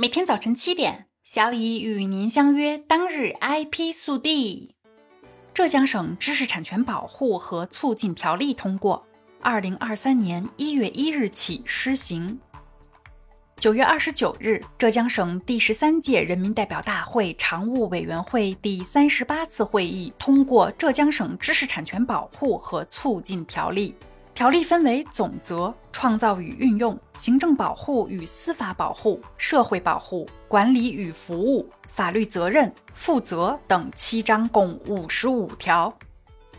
每天早晨七点，小乙与您相约。当日 IP 速递：浙江省知识产权保护和促进条例通过，二零二三年一月一日起施行。九月二十九日，浙江省第十三届人民代表大会常务委员会第三十八次会议通过《浙江省知识产权保护和促进条例》。条例分为总则、创造与运用、行政保护与司法保护、社会保护、管理与服务、法律责任、负责等七章，共五十五条。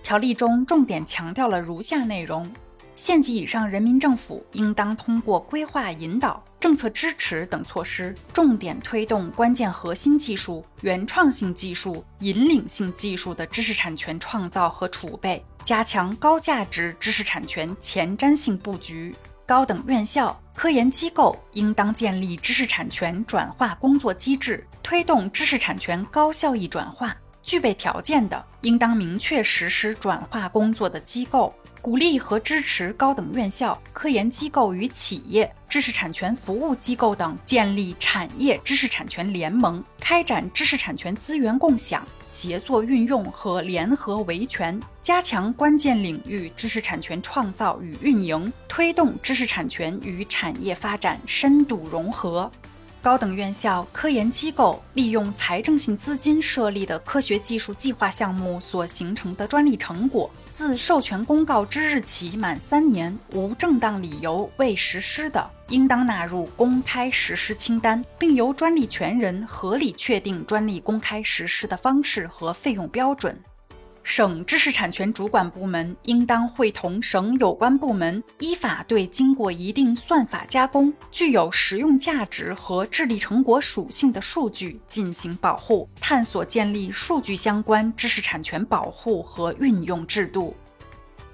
条例中重点强调了如下内容：县级以上人民政府应当通过规划引导、政策支持等措施，重点推动关键核心技术、原创性技术、引领性技术的知识产权创造和储备。加强高价值知识产权前瞻性布局，高等院校、科研机构应当建立知识产权转化工作机制，推动知识产权高效益转化。具备条件的，应当明确实施转化工作的机构。鼓励和支持高等院校、科研机构与企业、知识产权服务机构等建立产业知识产权联盟，开展知识产权资源共享、协作运用和联合维权，加强关键领域知识产权创造与运营，推动知识产权与产业发展深度融合。高等院校、科研机构利用财政性资金设立的科学技术计划项目所形成的专利成果，自授权公告之日起满三年无正当理由未实施的，应当纳入公开实施清单，并由专利权人合理确定专利公开实施的方式和费用标准。省知识产权主管部门应当会同省有关部门，依法对经过一定算法加工、具有实用价值和智力成果属性的数据进行保护，探索建立数据相关知识产权保护和运用制度。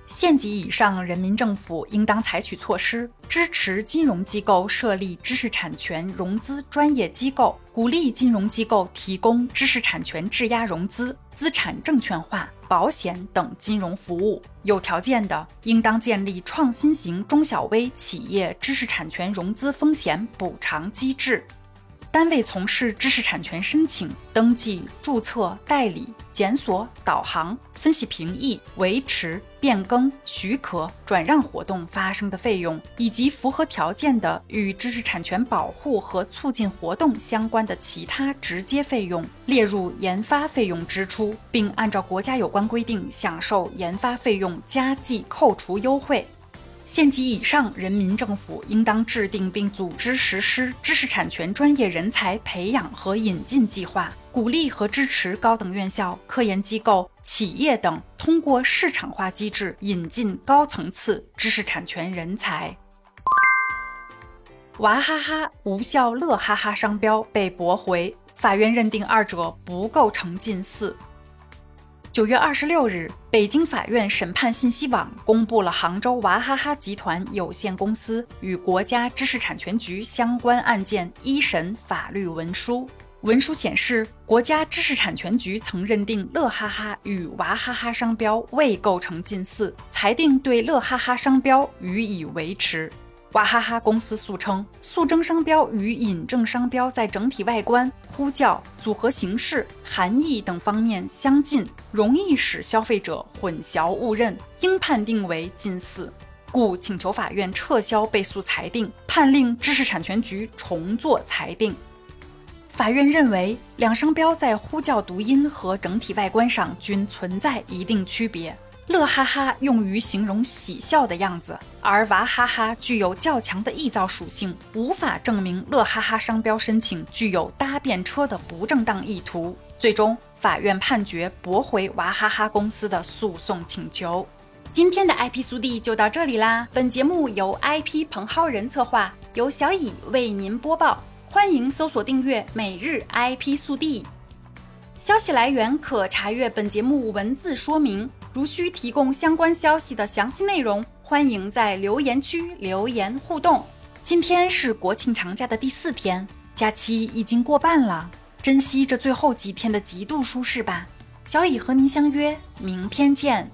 县级以上人民政府应当采取措施，支持金融机构设立知识产权融资专业机构，鼓励金融机构提供知识产权质押融资、资产证券化、保险等金融服务。有条件的，应当建立创新型中小微企业知识产权融资风险补偿机制。单位从事知识产权申请、登记、注册、代理、检索、导航、分析评议、维持、变更、许可、转让活动发生的费用，以及符合条件的与知识产权保护和促进活动相关的其他直接费用，列入研发费用支出，并按照国家有关规定享受研发费用加计扣除优惠。县级以上人民政府应当制定并组织实施知识产权专业人才培养和引进计划，鼓励和支持高等院校、科研机构、企业等通过市场化机制引进高层次知识产权人才。娃哈哈无效乐哈哈商标被驳回，法院认定二者不构成近似。九月二十六日，北京法院审判信息网公布了杭州娃哈哈集团有限公司与国家知识产权局相关案件一审法律文书。文书显示，国家知识产权局曾认定乐哈哈与娃哈哈商标未构成近似，裁定对乐哈哈商标予以维持。娃哈哈公司诉称，速征商标与引证商标在整体外观、呼叫、组合形式、含义等方面相近，容易使消费者混淆误认，应判定为近似，故请求法院撤销被诉裁定，判令知识产权局重作裁定。法院认为，两商标在呼叫读音和整体外观上均存在一定区别。乐哈哈用于形容喜笑的样子，而娃哈哈具有较强的臆造属性，无法证明乐哈哈商标申请具有搭便车的不正当意图。最终，法院判决驳回娃哈哈公司的诉讼请求。今天的 IP 速递就到这里啦！本节目由 IP 彭浩人策划，由小乙为您播报。欢迎搜索订阅每日 IP 速递。消息来源可查阅本节目文字说明。如需提供相关消息的详细内容，欢迎在留言区留言互动。今天是国庆长假的第四天，假期已经过半了，珍惜这最后几天的极度舒适吧。小乙和您相约明天见。